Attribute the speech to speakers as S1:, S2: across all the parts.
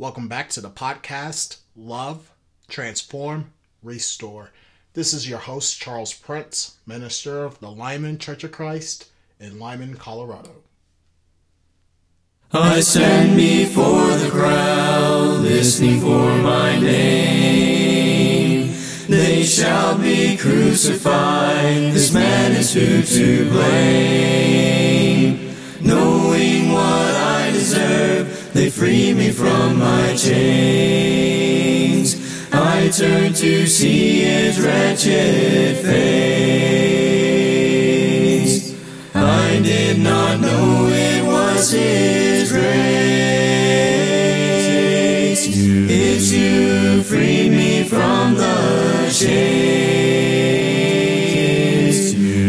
S1: Welcome back to the podcast Love, Transform, Restore. This is your host, Charles Prince, minister of the Limon Church of Christ in Limon, Colorado.
S2: I stand before the crowd, listening for my name. They shall be crucified, this man is who to blame. Knowing what I deserve, they free me from my chains. I turn to see his wretched face. I did not know it was his grace. It's you free me from the chains.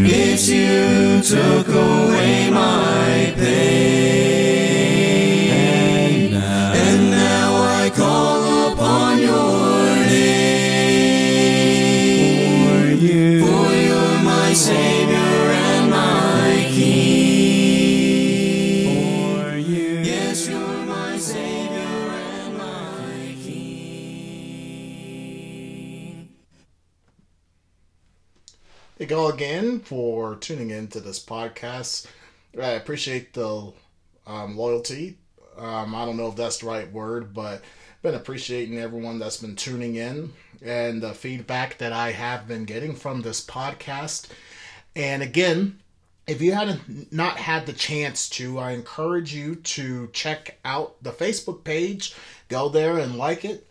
S2: It's you took away
S1: Thank you all again for tuning in to this podcast. I appreciate the um, loyalty. Um, I don't know if that's the right word, but been appreciating everyone that's been tuning in and the feedback that I have been getting from this podcast. And again, if you hadn't not had the chance to, I encourage you to check out the Facebook page. Go there and like it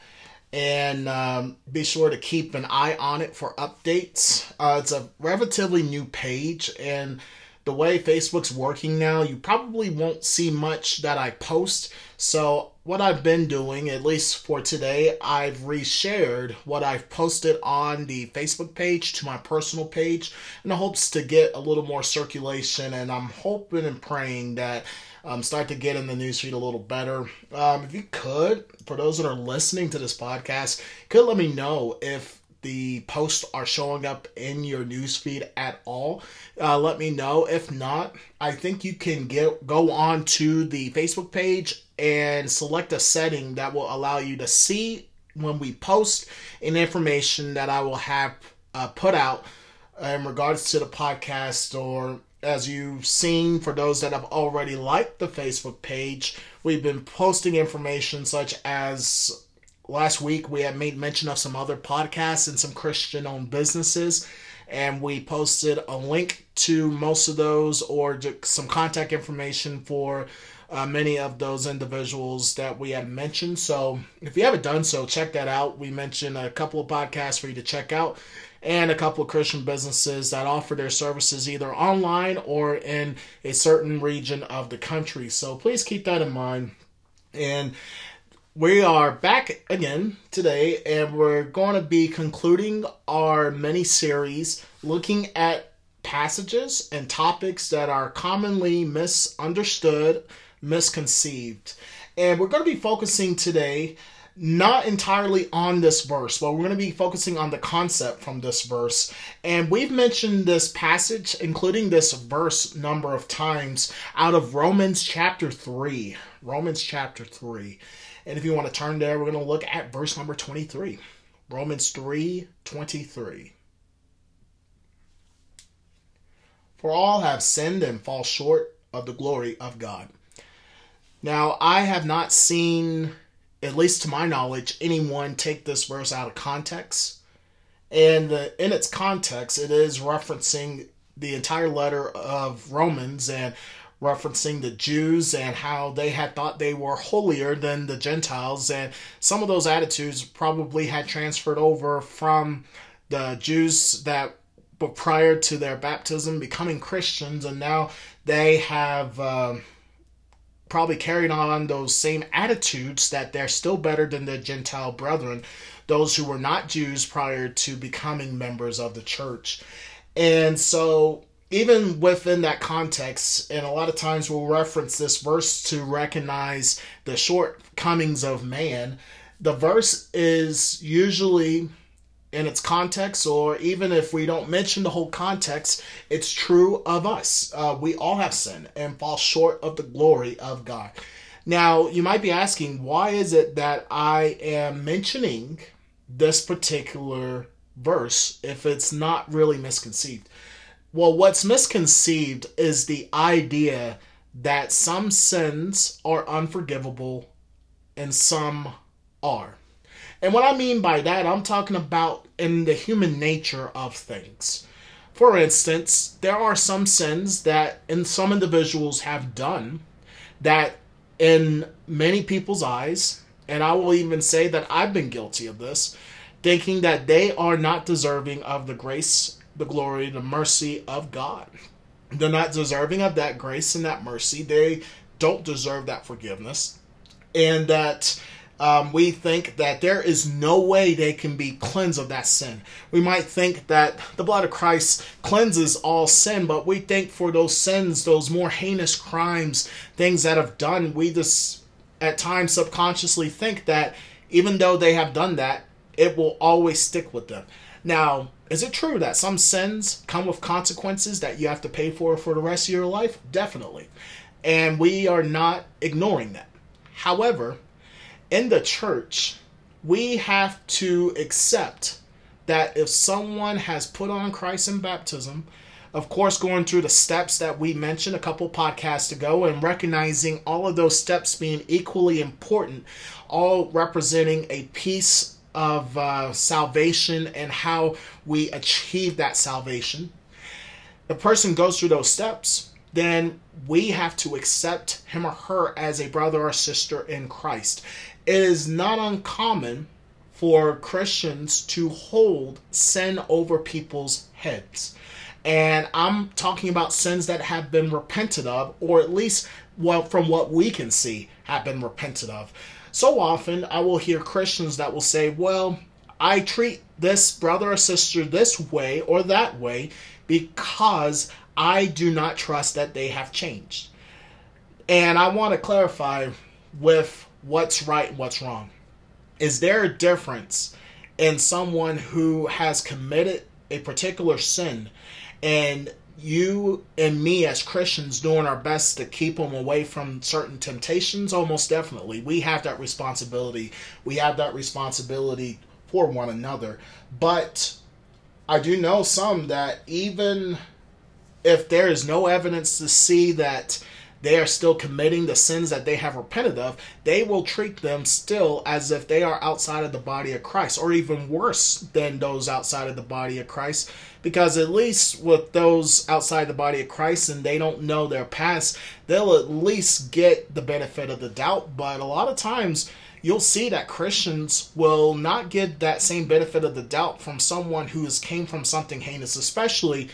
S1: and um, be sure to keep an eye on it for updates. Uh, it's a relatively new page, and the way Facebook's working now, you probably won't see much that I post. So, what I've been doing, at least for today, I've reshared what I've posted on the Facebook page to my personal page in hopes to get a little more circulation. And I'm hoping and praying that um, start to get in the newsfeed a little better. Um, if you could, for those that are listening to this podcast, could let me know if the posts are showing up in your newsfeed at all. Uh, let me know. If not, I think you can get go on to the Facebook page and select a setting that will allow you to see when we post an information that I will have uh, put out in regards to the podcast or as you've seen for those that have already liked the Facebook page, we've been posting information such as last week we had made mention of some other podcasts and some Christian owned businesses. And we posted a link to most of those or some contact information for uh, many of those individuals that we had mentioned. So if you haven't done so, check that out. We mentioned a couple of podcasts for you to check out and a couple of Christian businesses that offer their services either online or in a certain region of the country. So please keep that in mind. And we are back again today, and we're going to be concluding our mini series looking at passages and topics that are commonly misunderstood, misconceived. And we're going to be focusing today not entirely on this verse, but we're going to be focusing on the concept from this verse. And we've mentioned this passage, including this verse, number of times out of Romans chapter 3. Romans chapter 3. And if you want to turn there, we're going to look at verse number 23. Romans 3 23. For all have sinned and fall short of the glory of God. Now, I have not seen at least to my knowledge, anyone take this verse out of context. And in its context, it is referencing the entire letter of Romans and referencing the Jews and how they had thought they were holier than the Gentiles. And some of those attitudes probably had transferred over from the Jews that were prior to their baptism becoming Christians, and now they have. Um, probably carried on those same attitudes that they're still better than their Gentile brethren, those who were not Jews prior to becoming members of the church. And so, even within that context, and a lot of times we'll reference this verse to recognize the shortcomings of man, the verse is usually in its context, or even if we don't mention the whole context, it's true of us. Uh, we all have sinned and fall short of the glory of God. Now, you might be asking, why is it that I am mentioning this particular verse if it's not really misconceived? Well, what's misconceived is the idea that some sins are unforgivable and some are. And what I mean by that, I'm talking about in the human nature of things. For instance, there are some sins that in some individuals have done that in many people's eyes, and I will even say that I've been guilty of this, thinking that they are not deserving of the grace, the glory, the mercy of God. They're not deserving of that grace and that mercy. They don't deserve that forgiveness. And that um, we think that there is no way they can be cleansed of that sin. We might think that the blood of Christ cleanses all sin, but we think for those sins, those more heinous crimes, things that have done, we just at times subconsciously think that even though they have done that, it will always stick with them. Now, is it true that some sins come with consequences that you have to pay for for the rest of your life? Definitely. And we are not ignoring that. However, in the church, we have to accept that if someone has put on Christ in baptism, of course, going through the steps that we mentioned a couple podcasts ago and recognizing all of those steps being equally important, all representing a piece of uh, salvation and how we achieve that salvation. The person goes through those steps, then we have to accept him or her as a brother or sister in Christ it is not uncommon for Christians to hold sin over people's heads. And I'm talking about sins that have been repented of, or at least, well, from what we can see, have been repented of. So often, I will hear Christians that will say, Well, I treat this brother or sister this way or that way because I do not trust that they have changed. And I want to clarify with what's right and what's wrong. Is there a difference in someone who has committed a particular sin and you and me as Christians doing our best to keep them away from certain temptations? Almost definitely. We have that responsibility. We have that responsibility for one another. But I do know some that even if there is no evidence to see that they are still committing the sins that they have repented of, they will treat them still as if they are outside of the body of Christ, or even worse than those outside of the body of Christ. Because at least with those outside the body of Christ and they don't know their past, they'll at least get the benefit of the doubt. But a lot of times, you'll see that Christians will not get that same benefit of the doubt from someone who has came from something heinous, especially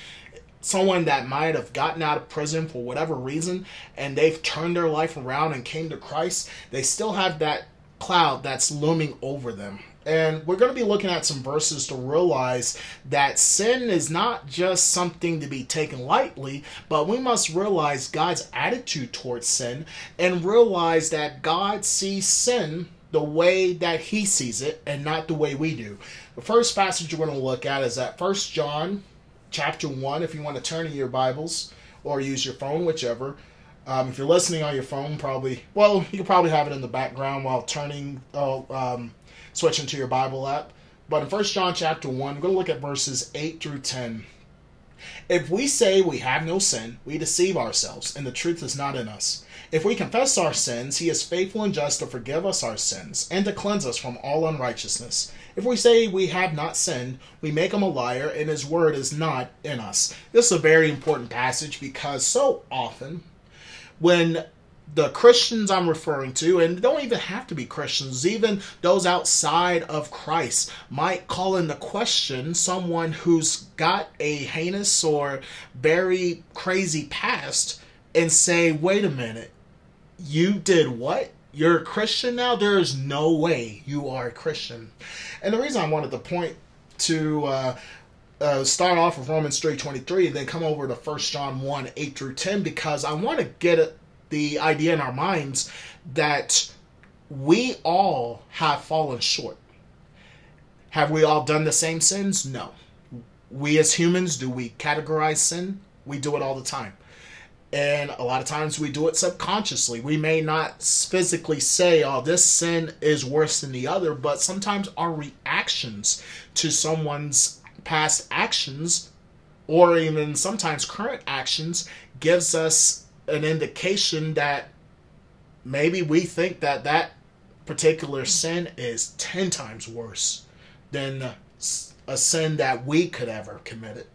S1: someone that might have gotten out of prison for whatever reason and they've turned their life around and came to Christ, they still have that cloud that's looming over them. And we're going to be looking at some verses to realize that sin is not just something to be taken lightly, but we must realize God's attitude towards sin and realize that God sees sin the way that he sees it and not the way we do. The first passage we're going to look at is at First John chapter 1 if you want to turn to your Bibles or use your phone, whichever. Um, if you're listening on your phone, probably, well, you can probably have it in the background while turning, uh, um, switching to your Bible app. But in First John chapter 1, we're going to look at verses 8 through 10. If we say we have no sin, we deceive ourselves, and the truth is not in us. If we confess our sins, he is faithful and just to forgive us our sins and to cleanse us from all unrighteousness. If we say we have not sinned, we make him a liar, and his word is not in us. This is a very important passage because so often when the Christians I'm referring to, and don't even have to be Christians, even those outside of Christ, might call into question someone who's got a heinous or very crazy past and say, wait a minute, you did what? You're a Christian now? There is no way you are a Christian. And the reason I wanted to point to uh, uh, start off with Romans 3.23 and then come over to 1 John 1, 8 through 10, because I want to get the idea in our minds that we all have fallen short. Have we all done the same sins? No. We as humans, do we categorize sin? We do it all the time And a lot of times we do it subconsciously. We may not physically say, oh, this sin is worse than the other, but sometimes our reactions to someone's past actions or even sometimes current actions gives us an indication that maybe we think that that particular sin is 10 times worse than a sin that we could ever committed.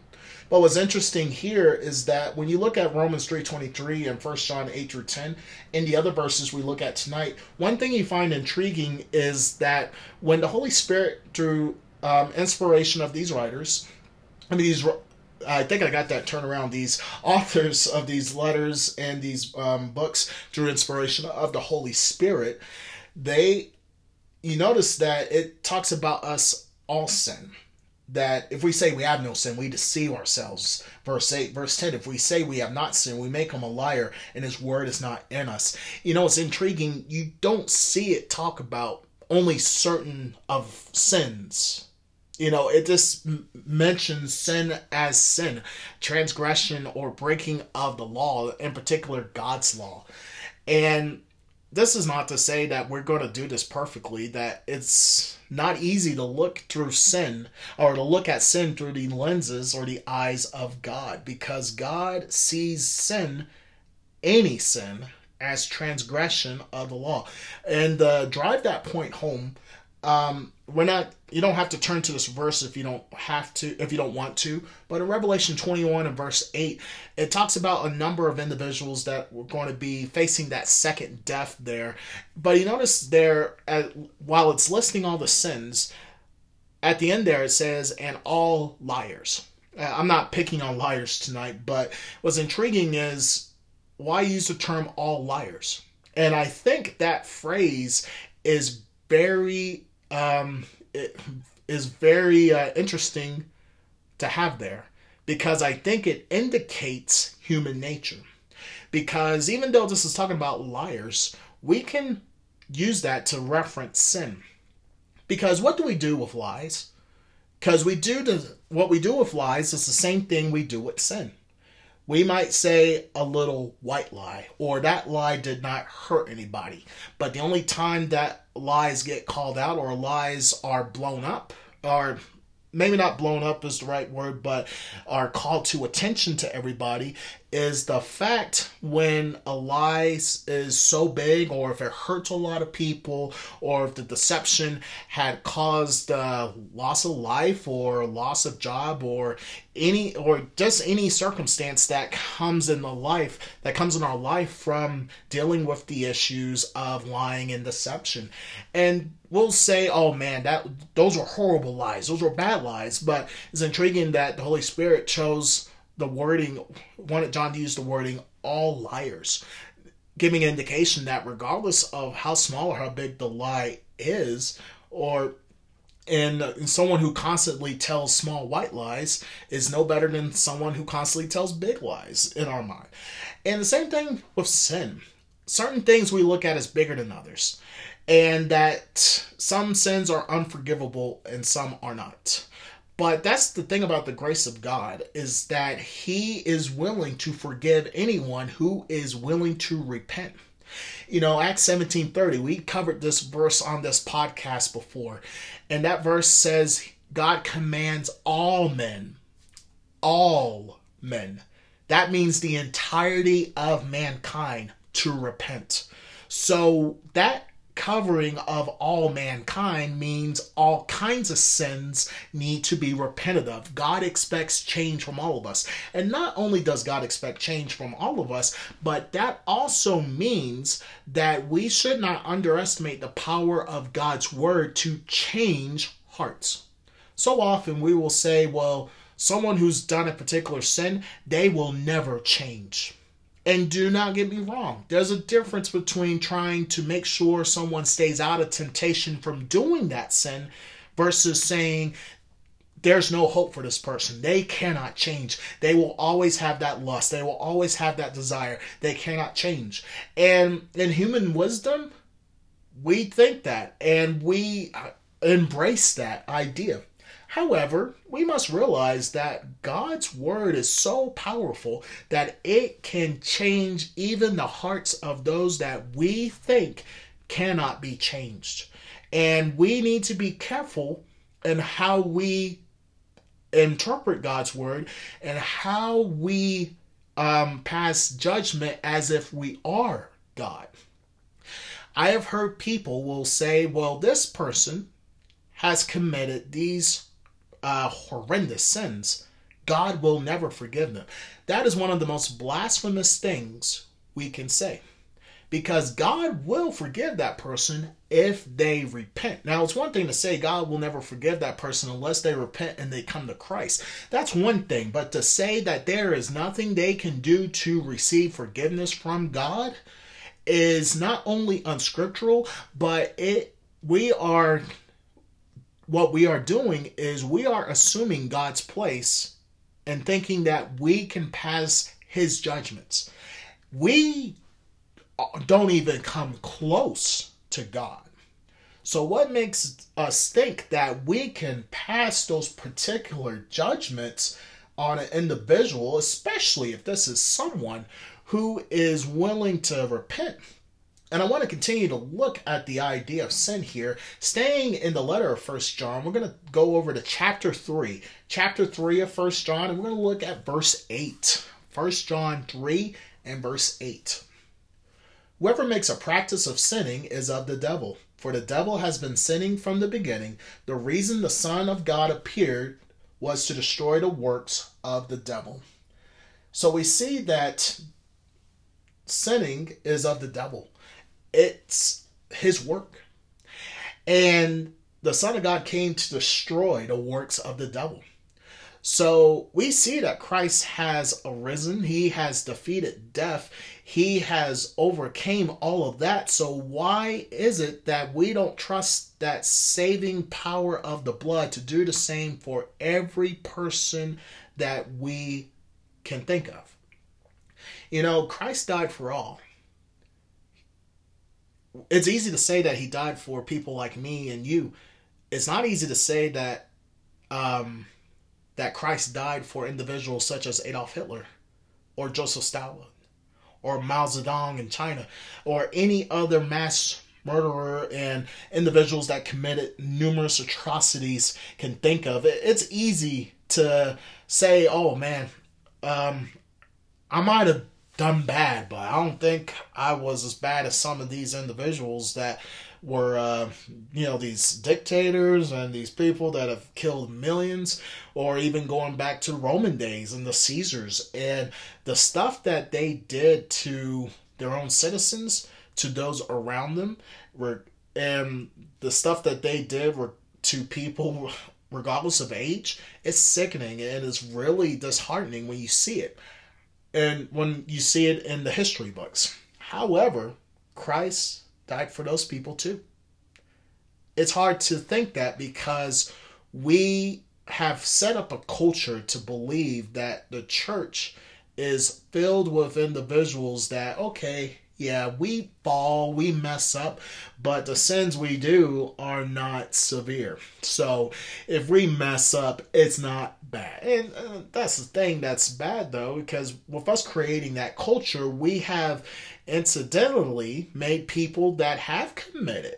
S1: But what's interesting here is that when you look at Romans 3.23 and 1 John 8 through 10, and the other verses we look at tonight, one thing you find intriguing is that when the Holy Spirit, through um, inspiration of these writers, I mean, these I think I got that turn around. These authors of these letters and these um, books, through inspiration of the Holy Spirit, they, you notice that it talks about us all sin. That if we say we have no sin, we deceive ourselves. Verse 8, verse 10, if we say we have not sinned, we make him a liar and his word is not in us. You know, it's intriguing. You don't see it talk about only certain of sins you know, it just mentions sin as sin, transgression or breaking of the law, in particular God's law. And this is not to say that we're going to do this perfectly, that it's not easy to look through sin or to look at sin through the lenses or the eyes of God because God sees sin, any sin, as transgression of the law. And uh, drive that point home um, we're not. You don't have to turn to this verse if you don't have to, if you don't want to. But in Revelation 21 and verse 8, it talks about a number of individuals that were going to be facing that second death there. But you notice there, at, while it's listing all the sins, at the end there it says, "and all liars." Uh, I'm not picking on liars tonight, but what's intriguing is why use the term "all liars." And I think that phrase is very um, it is very uh, interesting to have there because I think it indicates human nature. Because even though this is talking about liars, we can use that to reference sin. Because what do we do with lies? Because we do the what we do with lies is the same thing we do with sin we might say a little white lie or that lie did not hurt anybody. But the only time that lies get called out or lies are blown up or maybe not blown up is the right word, but are called to attention to everybody is the fact when a lie is so big or if it hurts a lot of people or if the deception had caused uh, loss of life or loss of job or any or just any circumstance that comes in the life that comes in our life from dealing with the issues of lying and deception. And we'll say oh man that those are horrible lies. Those are bad lies. But it's intriguing that the holy spirit chose the wording, wanted John to use the wording all liars, giving an indication that regardless of how small or how big the lie is, or and, and someone who constantly tells small white lies is no better than someone who constantly tells big lies in our mind. And the same thing with sin. Certain things we look at as bigger than others, and that some sins are unforgivable and some are not. But that's the thing about the grace of God is that he is willing to forgive anyone who is willing to repent. You know, Acts 17:30, we covered this verse on this podcast before. And that verse says God commands all men, all men. That means the entirety of mankind to repent. So that covering of all mankind means all kinds of sins need to be repented of. God expects change from all of us. And not only does God expect change from all of us, but that also means that we should not underestimate the power of God's word to change hearts. So often we will say, well, someone who's done a particular sin, they will never change and do not get me wrong, there's a difference between trying to make sure someone stays out of temptation from doing that sin versus saying, there's no hope for this person. They cannot change. They will always have that lust. They will always have that desire. They cannot change. And in human wisdom, we think that and we uh, embrace that idea. However, we must realize that God's word is so powerful that it can change even the hearts of those that we think cannot be changed. And we need to be careful in how we interpret God's word and how we um, pass judgment as if we are God. I have heard people will say, well, this person has committed these uh, horrendous sins, God will never forgive them. That is one of the most blasphemous things we can say. Because God will forgive that person if they repent. Now, it's one thing to say God will never forgive that person unless they repent and they come to Christ. That's one thing. But to say that there is nothing they can do to receive forgiveness from God is not only unscriptural, but it we are what we are doing is we are assuming God's place and thinking that we can pass his judgments. We don't even come close to God. So, what makes us think that we can pass those particular judgments on an individual, especially if this is someone who is willing to repent and I want to continue to look at the idea of sin here. Staying in the letter of First John, we're going to go over to chapter 3. Chapter 3 of First John, and we're going to look at verse 8. First John 3 and verse 8. Whoever makes a practice of sinning is of the devil, for the devil has been sinning from the beginning. The reason the Son of God appeared was to destroy the works of the devil. So we see that sinning is of the devil it's his work. And the Son of God came to destroy the works of the devil. So we see that Christ has arisen, he has defeated death, he has overcame all of that. So why is it that we don't trust that saving power of the blood to do the same for every person that we can think of? You know, Christ died for all it's easy to say that he died for people like me and you. It's not easy to say that um, that Christ died for individuals such as Adolf Hitler or Joseph Stalin or Mao Zedong in China or any other mass murderer and individuals that committed numerous atrocities can think of. It's easy to say, oh man, um, I might have done bad, but I don't think I was as bad as some of these individuals that were, uh, you know, these dictators and these people that have killed millions, or even going back to Roman days and the Caesars and the stuff that they did to their own citizens, to those around them, were, and the stuff that they did were to people regardless of age, it's sickening and it's really disheartening when you see it and when you see it in the history books. However, Christ died for those people too. It's hard to think that because we have set up a culture to believe that the church is filled with individuals that, okay, yeah, we fall, we mess up, but the sins we do are not severe. So if we mess up, it's not bad. And uh, that's the thing that's bad though, because with us creating that culture, we have incidentally made people that have committed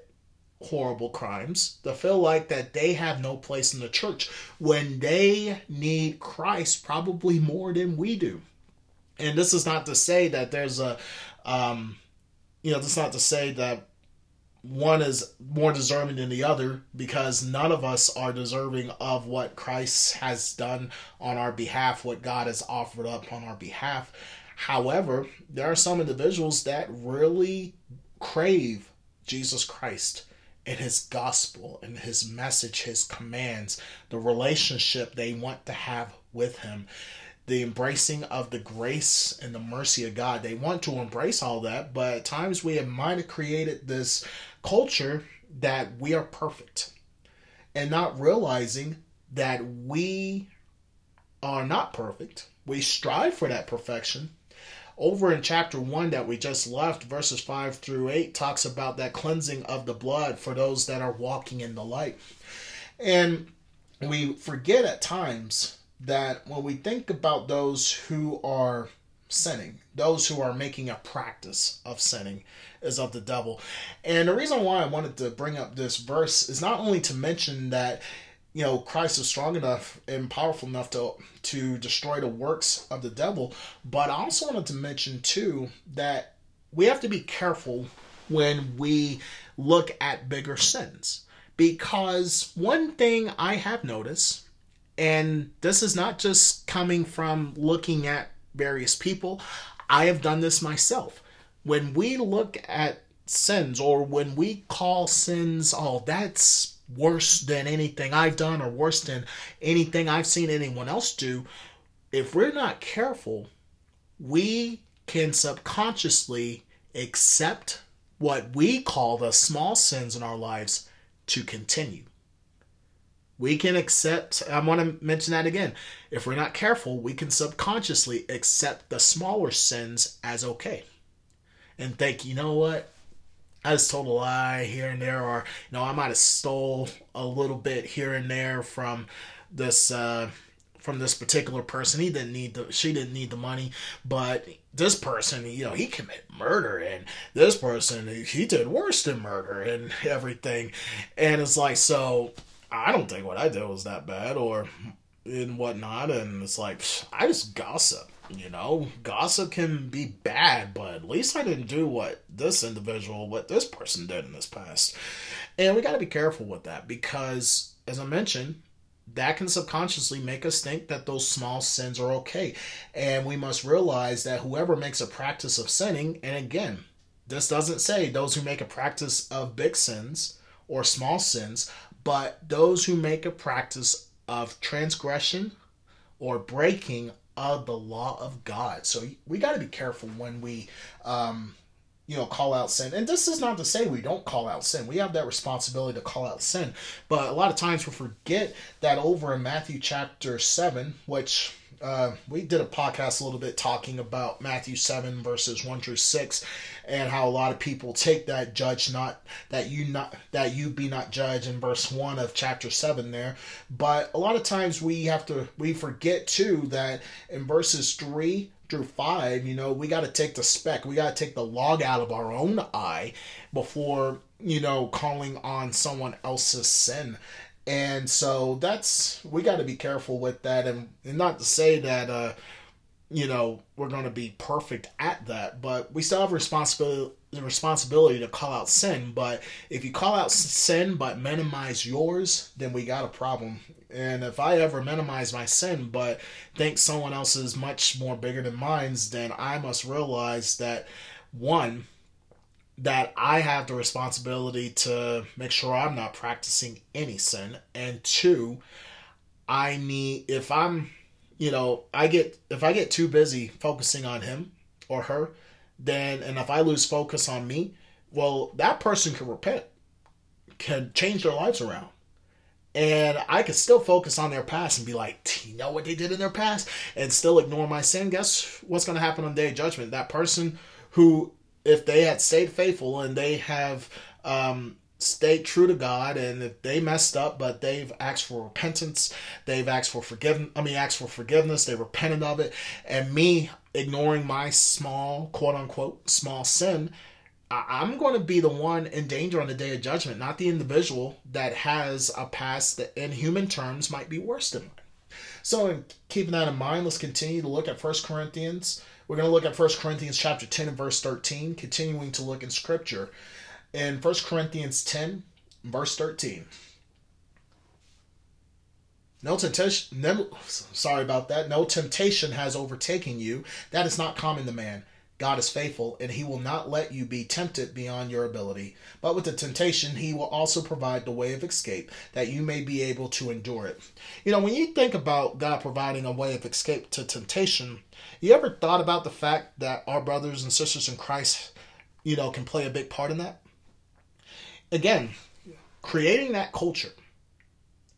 S1: horrible crimes to feel like that they have no place in the church when they need Christ probably more than we do. And this is not to say that there's a um, you know, that's not to say that one is more deserving than the other because none of us are deserving of what Christ has done on our behalf, what God has offered up on our behalf. However, there are some individuals that really crave Jesus Christ and his gospel and his message, his commands, the relationship they want to have with him the embracing of the grace and the mercy of God. They want to embrace all that, but at times we have might have created this culture that we are perfect and not realizing that we are not perfect. We strive for that perfection. Over in chapter 1 that we just left, verses 5 through 8, talks about that cleansing of the blood for those that are walking in the light. And we forget at times that when we think about those who are sinning, those who are making a practice of sinning, is of the devil. And the reason why I wanted to bring up this verse is not only to mention that you know Christ is strong enough and powerful enough to to destroy the works of the devil, but I also wanted to mention too that we have to be careful when we look at bigger sins because one thing I have noticed and this is not just coming from looking at various people. I have done this myself. When we look at sins or when we call sins, oh, that's worse than anything I've done or worse than anything I've seen anyone else do, if we're not careful, we can subconsciously accept what we call the small sins in our lives to continue. We can accept, I want to mention that again. If we're not careful, we can subconsciously accept the smaller sins as okay. And think, you know what? I just told a lie here and there, or you know, I might have stole a little bit here and there from this uh, from this particular person. He didn't need the she didn't need the money, but this person, you know, he committed murder, and this person he did worse than murder and everything. And it's like, so I don't think what I did was that bad, or and whatnot. And it's like I just gossip you know, gossip can be bad, but at least I didn't do what this individual, what this person did in this past. And we got to be careful with that because, as I mentioned, that can subconsciously make us think that those small sins are okay. And we must realize that whoever makes a practice of sinning, and again, this doesn't say those who make a practice of big sins or small sins, but those who make a practice of transgression or breaking of the law of God. So we got to be careful when we, um, you know, call out sin. And this is not to say we don't call out sin. We have that responsibility to call out sin. But a lot of times we forget that over in Matthew chapter 7, which uh, we did a podcast a little bit talking about Matthew 7 verses 1 through 6 and how a lot of people take that judge not that you not that you be not judged in verse 1 of chapter 7 there but a lot of times we have to we forget too that in verses 3 through 5 you know we got to take the speck we got to take the log out of our own eye before you know calling on someone else's sin. And so that's we got to be careful with that. And, and not to say that uh you know we're going to be perfect at that but we still have responsibility the responsibility to call out sin but if you call out sin but minimize yours then we got a problem and if i ever minimize my sin but think someone else is much more bigger than mine's then i must realize that one that I have the responsibility to make sure I'm not practicing any sin. And two, I need, if I'm, you know, I get, if I get too busy focusing on him or her, then, and if I lose focus on me, well, that person can repent, can change their lives around. And I could still focus on their past and be like, you know what they did in their past? And still ignore my sin. Guess what's going to happen on day of judgment? That person who if they had stayed faithful and they have um, stayed true to God, and if they messed up, but they've asked for repentance, they've asked for forgiveness. I mean, asked for forgiveness. They repented of it, and me ignoring my small, quote unquote, small sin. I'm going to be the one in danger on the day of judgment, not the individual that has a past that, in human terms, might be worse than mine. So, in keeping that in mind, let's continue to look at First Corinthians we're going to look at 1 Corinthians chapter 10 and verse 13, continuing to look in scripture. In 1 Corinthians 10, verse 13. No temptation, no, sorry about that. No temptation has overtaken you. That is not common to man. God is faithful, and he will not let you be tempted beyond your ability. But with the temptation, he will also provide the way of escape, that you may be able to endure it. You know, when you think about God providing a way of escape to temptation, you ever thought about the fact that our brothers and sisters in Christ, you know, can play a big part in that? Again, creating that culture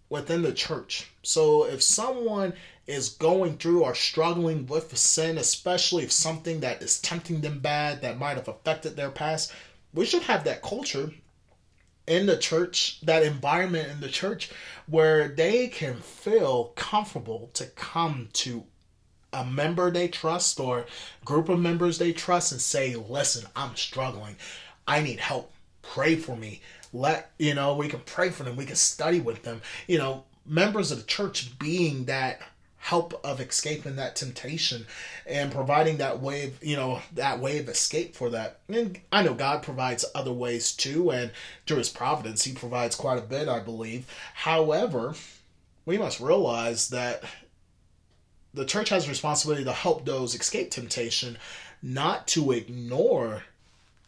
S1: within the church. So if someone is going through or struggling with sin, especially if something that is tempting them bad that might have affected their past, we should have that culture in the church, that environment in the church where they can feel comfortable to come to a member they trust or group of members they trust and say, listen, I'm struggling. I need help. Pray for me. Let, you know, we can pray for them. We can study with them. You know, members of the church being that help of escaping that temptation and providing that way of, you know that way of escape for that. And i know god provides other ways too and through his providence he provides quite a bit i believe. However we must realize that the church has a responsibility to help those escape temptation not to ignore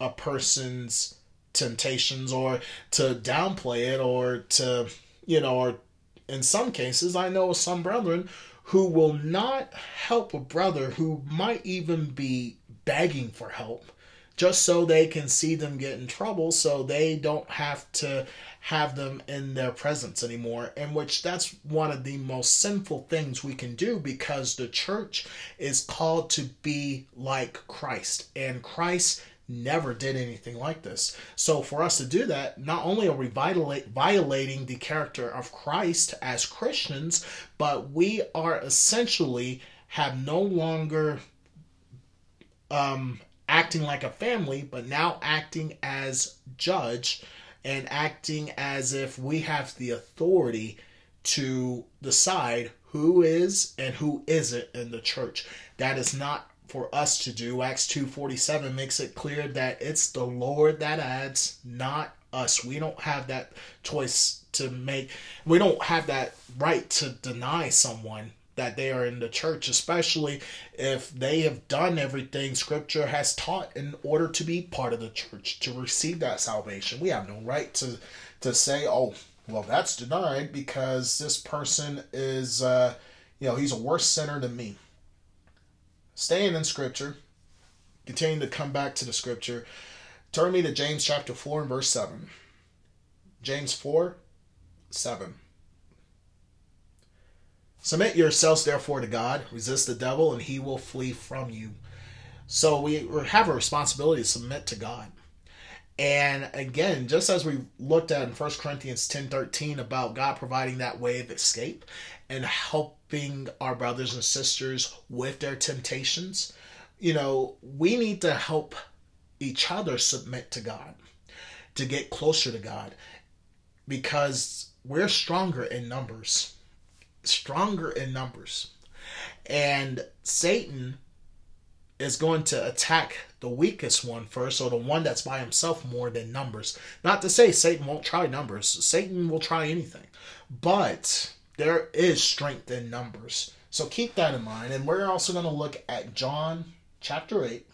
S1: a person's temptations or to downplay it or to you know or in some cases i know some brethren who will not help a brother who might even be begging for help just so they can see them get in trouble so they don't have to have them in their presence anymore in which that's one of the most sinful things we can do because the church is called to be like Christ and Christ never did anything like this. So for us to do that, not only are we violating the character of Christ as Christians, but we are essentially have no longer um, acting like a family, but now acting as judge and acting as if we have the authority to decide who is and who isn't in the church. That is not for us to do. Acts 2:47 makes it clear that it's the Lord that adds, not us. We don't have that choice to make. We don't have that right to deny someone that they are in the church, especially if they have done everything scripture has taught in order to be part of the church, to receive that salvation. We have no right to to say, "Oh, well, that's denied because this person is uh, you know, he's a worse sinner than me." Staying in scripture, continuing to come back to the scripture, turn me to James chapter 4 and verse 7. James 4 7. Submit yourselves therefore to God, resist the devil, and he will flee from you. So we have a responsibility to submit to God. And again, just as we looked at in 1 Corinthians 10 13 about God providing that way of escape and helping our brothers and sisters with their temptations, you know, we need to help each other submit to God, to get closer to God, because we're stronger in numbers. Stronger in numbers. And Satan is going to attack the weakest one first, or the one that's by himself more than numbers. Not to say Satan won't try numbers, Satan will try anything. But there is strength in numbers. So keep that in mind. And we're also going to look at John chapter 8.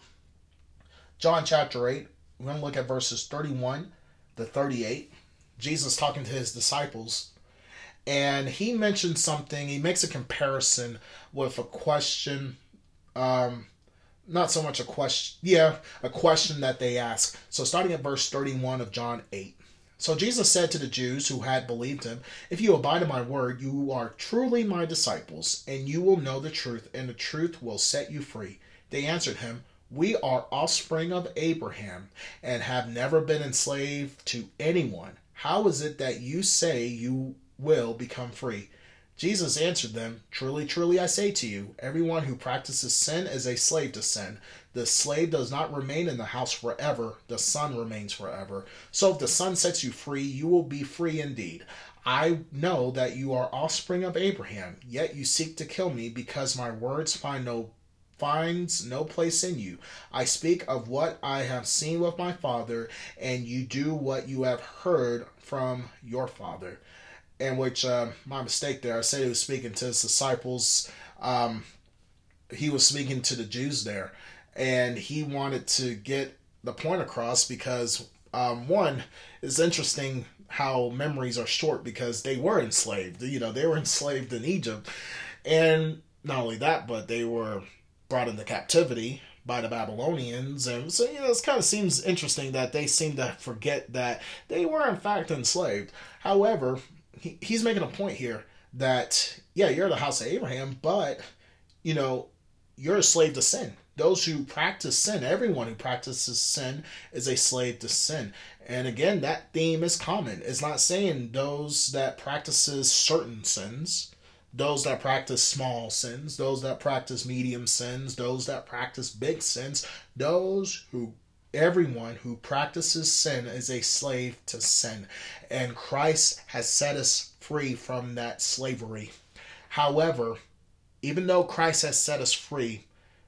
S1: John chapter 8, we're going to look at verses 31 to 38. Jesus talking to his disciples. And he mentions something, he makes a comparison with a question. Um, not so much a question, yeah, a question that they ask. So starting at verse 31 of John 8. So Jesus said to the Jews who had believed him, If you abide in my word, you are truly my disciples, and you will know the truth, and the truth will set you free. They answered him, We are offspring of Abraham, and have never been enslaved to anyone. How is it that you say you will become free? Jesus answered them, Truly, truly, I say to you, everyone who practices sin is a slave to sin. The slave does not remain in the house forever, the son remains forever. So if the son sets you free, you will be free indeed. I know that you are offspring of Abraham, yet you seek to kill me because my words find no finds no place in you. I speak of what I have seen with my father, and you do what you have heard from your father. In which uh, my mistake there, I said he was speaking to his disciples. Um, he was speaking to the Jews there and he wanted to get the point across because um, one is interesting how memories are short because they were enslaved. You know, they were enslaved in Egypt, and not only that, but they were brought into captivity by the Babylonians, and so you know, it kind of seems interesting that they seem to forget that they were in fact enslaved. However, he, he's making a point here that yeah, you're the house of Abraham, but you know, you're a slave to sin those who practice sin, everyone who practices sin is a slave to sin. And again, that theme is common. It's not saying those that practices certain sins, those that practice small sins, those that practice medium sins, those that practice big sins, those who everyone who practices sin is a slave to sin. And Christ has set us free from that slavery. However, even though Christ has set us free,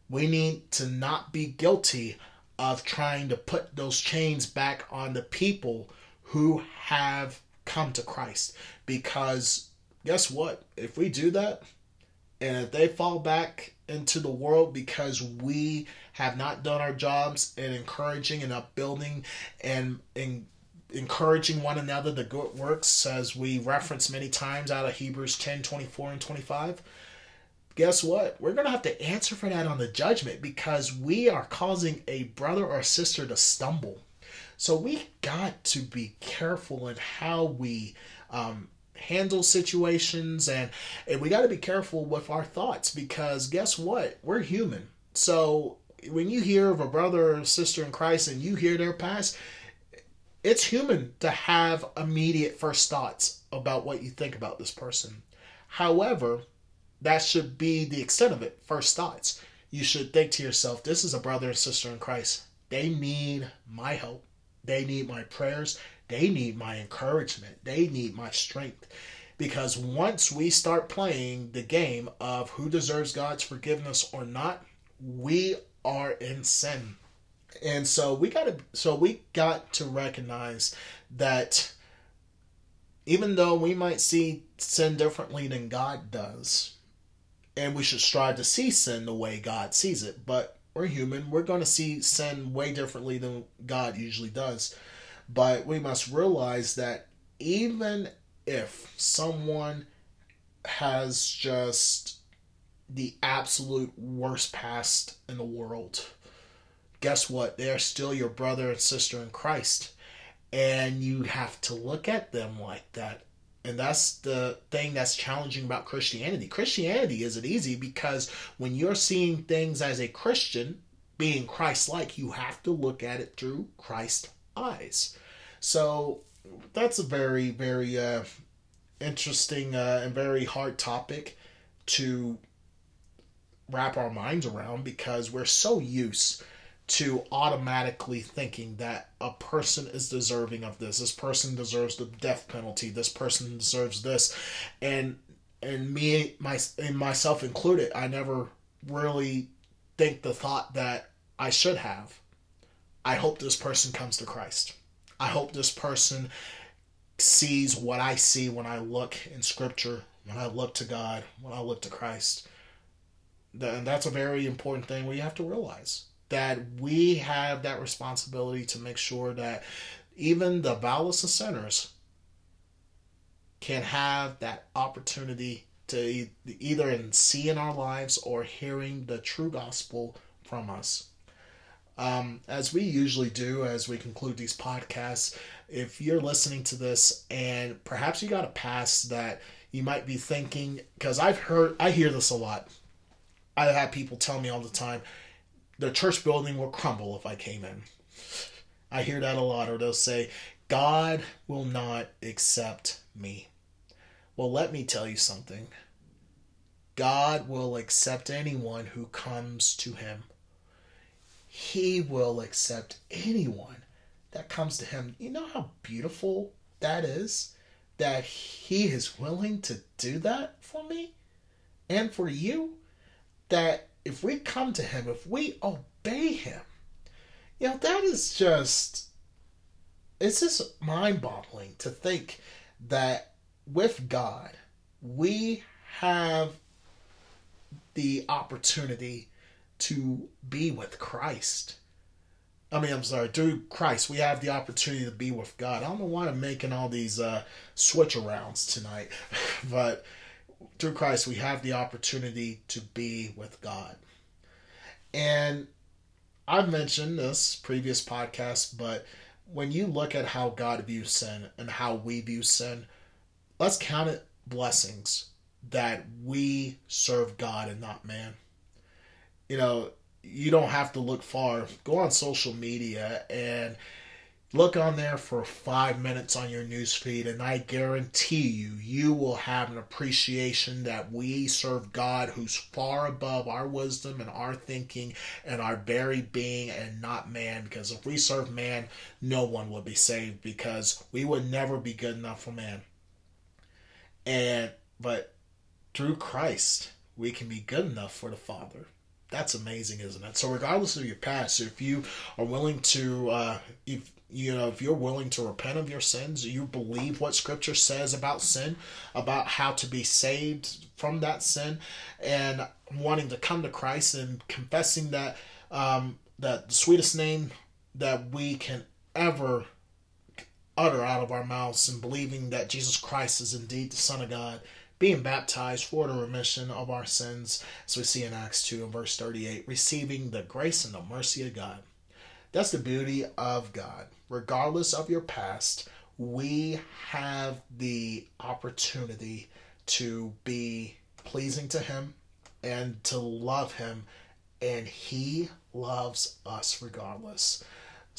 S1: we need to not be guilty of trying to put those chains back on the people who have come to Christ. Because guess what? If we do that, and if they fall back into the world because we have not done our jobs in encouraging and upbuilding and, encouraging one another the good works as we reference many times out of Hebrews 10 24 and 25 guess what? We're going to have to answer for that on the judgment because we are causing a brother or sister to stumble. So we got to be careful in how we um, handle situations and, and we got to be careful with our thoughts because guess what? We're human. So when you hear of a brother or sister in Christ and you hear their past, it's human to have immediate first thoughts about what you think about this person. However, that should be the extent of it. First thoughts. You should think to yourself, this is a brother and sister in Christ. They need my help. They need my prayers. They need my encouragement. They need my strength. Because once we start playing the game of who deserves God's forgiveness or not, we are in sin. And so we got to so we got to recognize that even though we might see sin differently than God does, and we should strive to see sin the way God sees it. But we're human. We're going to see sin way differently than God usually does. But we must realize that even if someone has just the absolute worst past in the world, guess what? They're still your brother and sister in Christ. And you have to look at them like that and that's the thing that's challenging about Christianity. Christianity isn't easy because when you're seeing things as a Christian, being Christ like, you have to look at it through Christ's eyes. So that's a very, very uh, interesting uh, and very hard topic to wrap our minds around because we're so used to automatically thinking that a person is deserving of this. This person deserves the death penalty. This person deserves this. And and me my and myself included i never really think the thought that i should have. I hope this person comes to christ. I hope this person sees what i see when i look in scripture when i look to god when i look to christ. And that's a very important thing we have to realize that we have that responsibility to make sure that even the vilest of sinners can have that opportunity to either see in our lives or hearing the true gospel from us. Um, as we usually do as we conclude these podcasts, if you're listening to this and perhaps you got a past that you might be thinking, because I've heard, I hear this a lot. I have people tell me all the time, the church building will crumble if I came in. I hear that a lot, or they'll say, God will not accept me. Well, let me tell you something. God will accept anyone who comes to him. He will accept anyone that comes to him. You know how beautiful that is? That he is willing to do that for me and for you? That if we come to him, if we obey him, you know, that is just, it's just mind boggling to think that with God, we have the opportunity to be with Christ. I mean, I'm sorry, through Christ, we have the opportunity to be with God. I don't know why I'm making all these uh, switch arounds tonight, but through Christ, we have the opportunity to be with God. And I've mentioned this previous podcast, but when you look at how God views sin and how we view sin, let's count it blessings that we serve God and not man. You know, you don't have to look far. Go on social media and Look on there for five minutes on your newsfeed, and I guarantee you, you will have an appreciation that we serve God who's far above our wisdom and our thinking and our very being, and not man. Because if we serve man, no one would be saved because we would never be good enough for man. And but through Christ, we can be good enough for the Father. That's amazing, isn't it? So, regardless of your past, if you are willing to, uh, if you know if you're willing to repent of your sins you believe what scripture says about sin about how to be saved from that sin and wanting to come to christ and confessing that um, that the sweetest name that we can ever utter out of our mouths and believing that jesus christ is indeed the son of god being baptized for the remission of our sins as we see in acts 2 and verse 38 receiving the grace and the mercy of god that's the beauty of God. Regardless of your past, we have the opportunity to be pleasing to Him and to love Him, and He loves us regardless.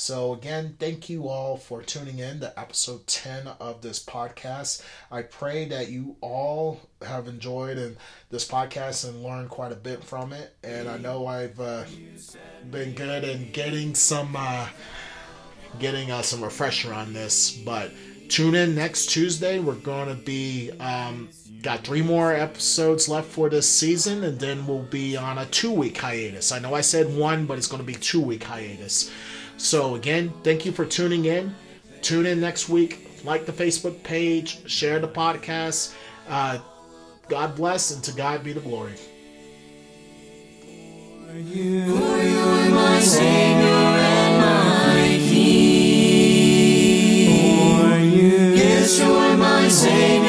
S1: So, again, thank you all for tuning in to episode 10 of this podcast. I pray that you all have enjoyed and this podcast and learned quite a bit from it. And I know I've uh, been good in getting some uh, getting uh, some refresher on this, but tune in next Tuesday. We're going to be um, got three more episodes left for this season, and then we'll be on a two week hiatus. I know I said one, but it's going to be two week hiatus. So, again, thank you for tuning in. Tune in next week. Like the Facebook page, share the podcast. Uh, God bless, and to God be the glory.
S2: For you, for you. amazing.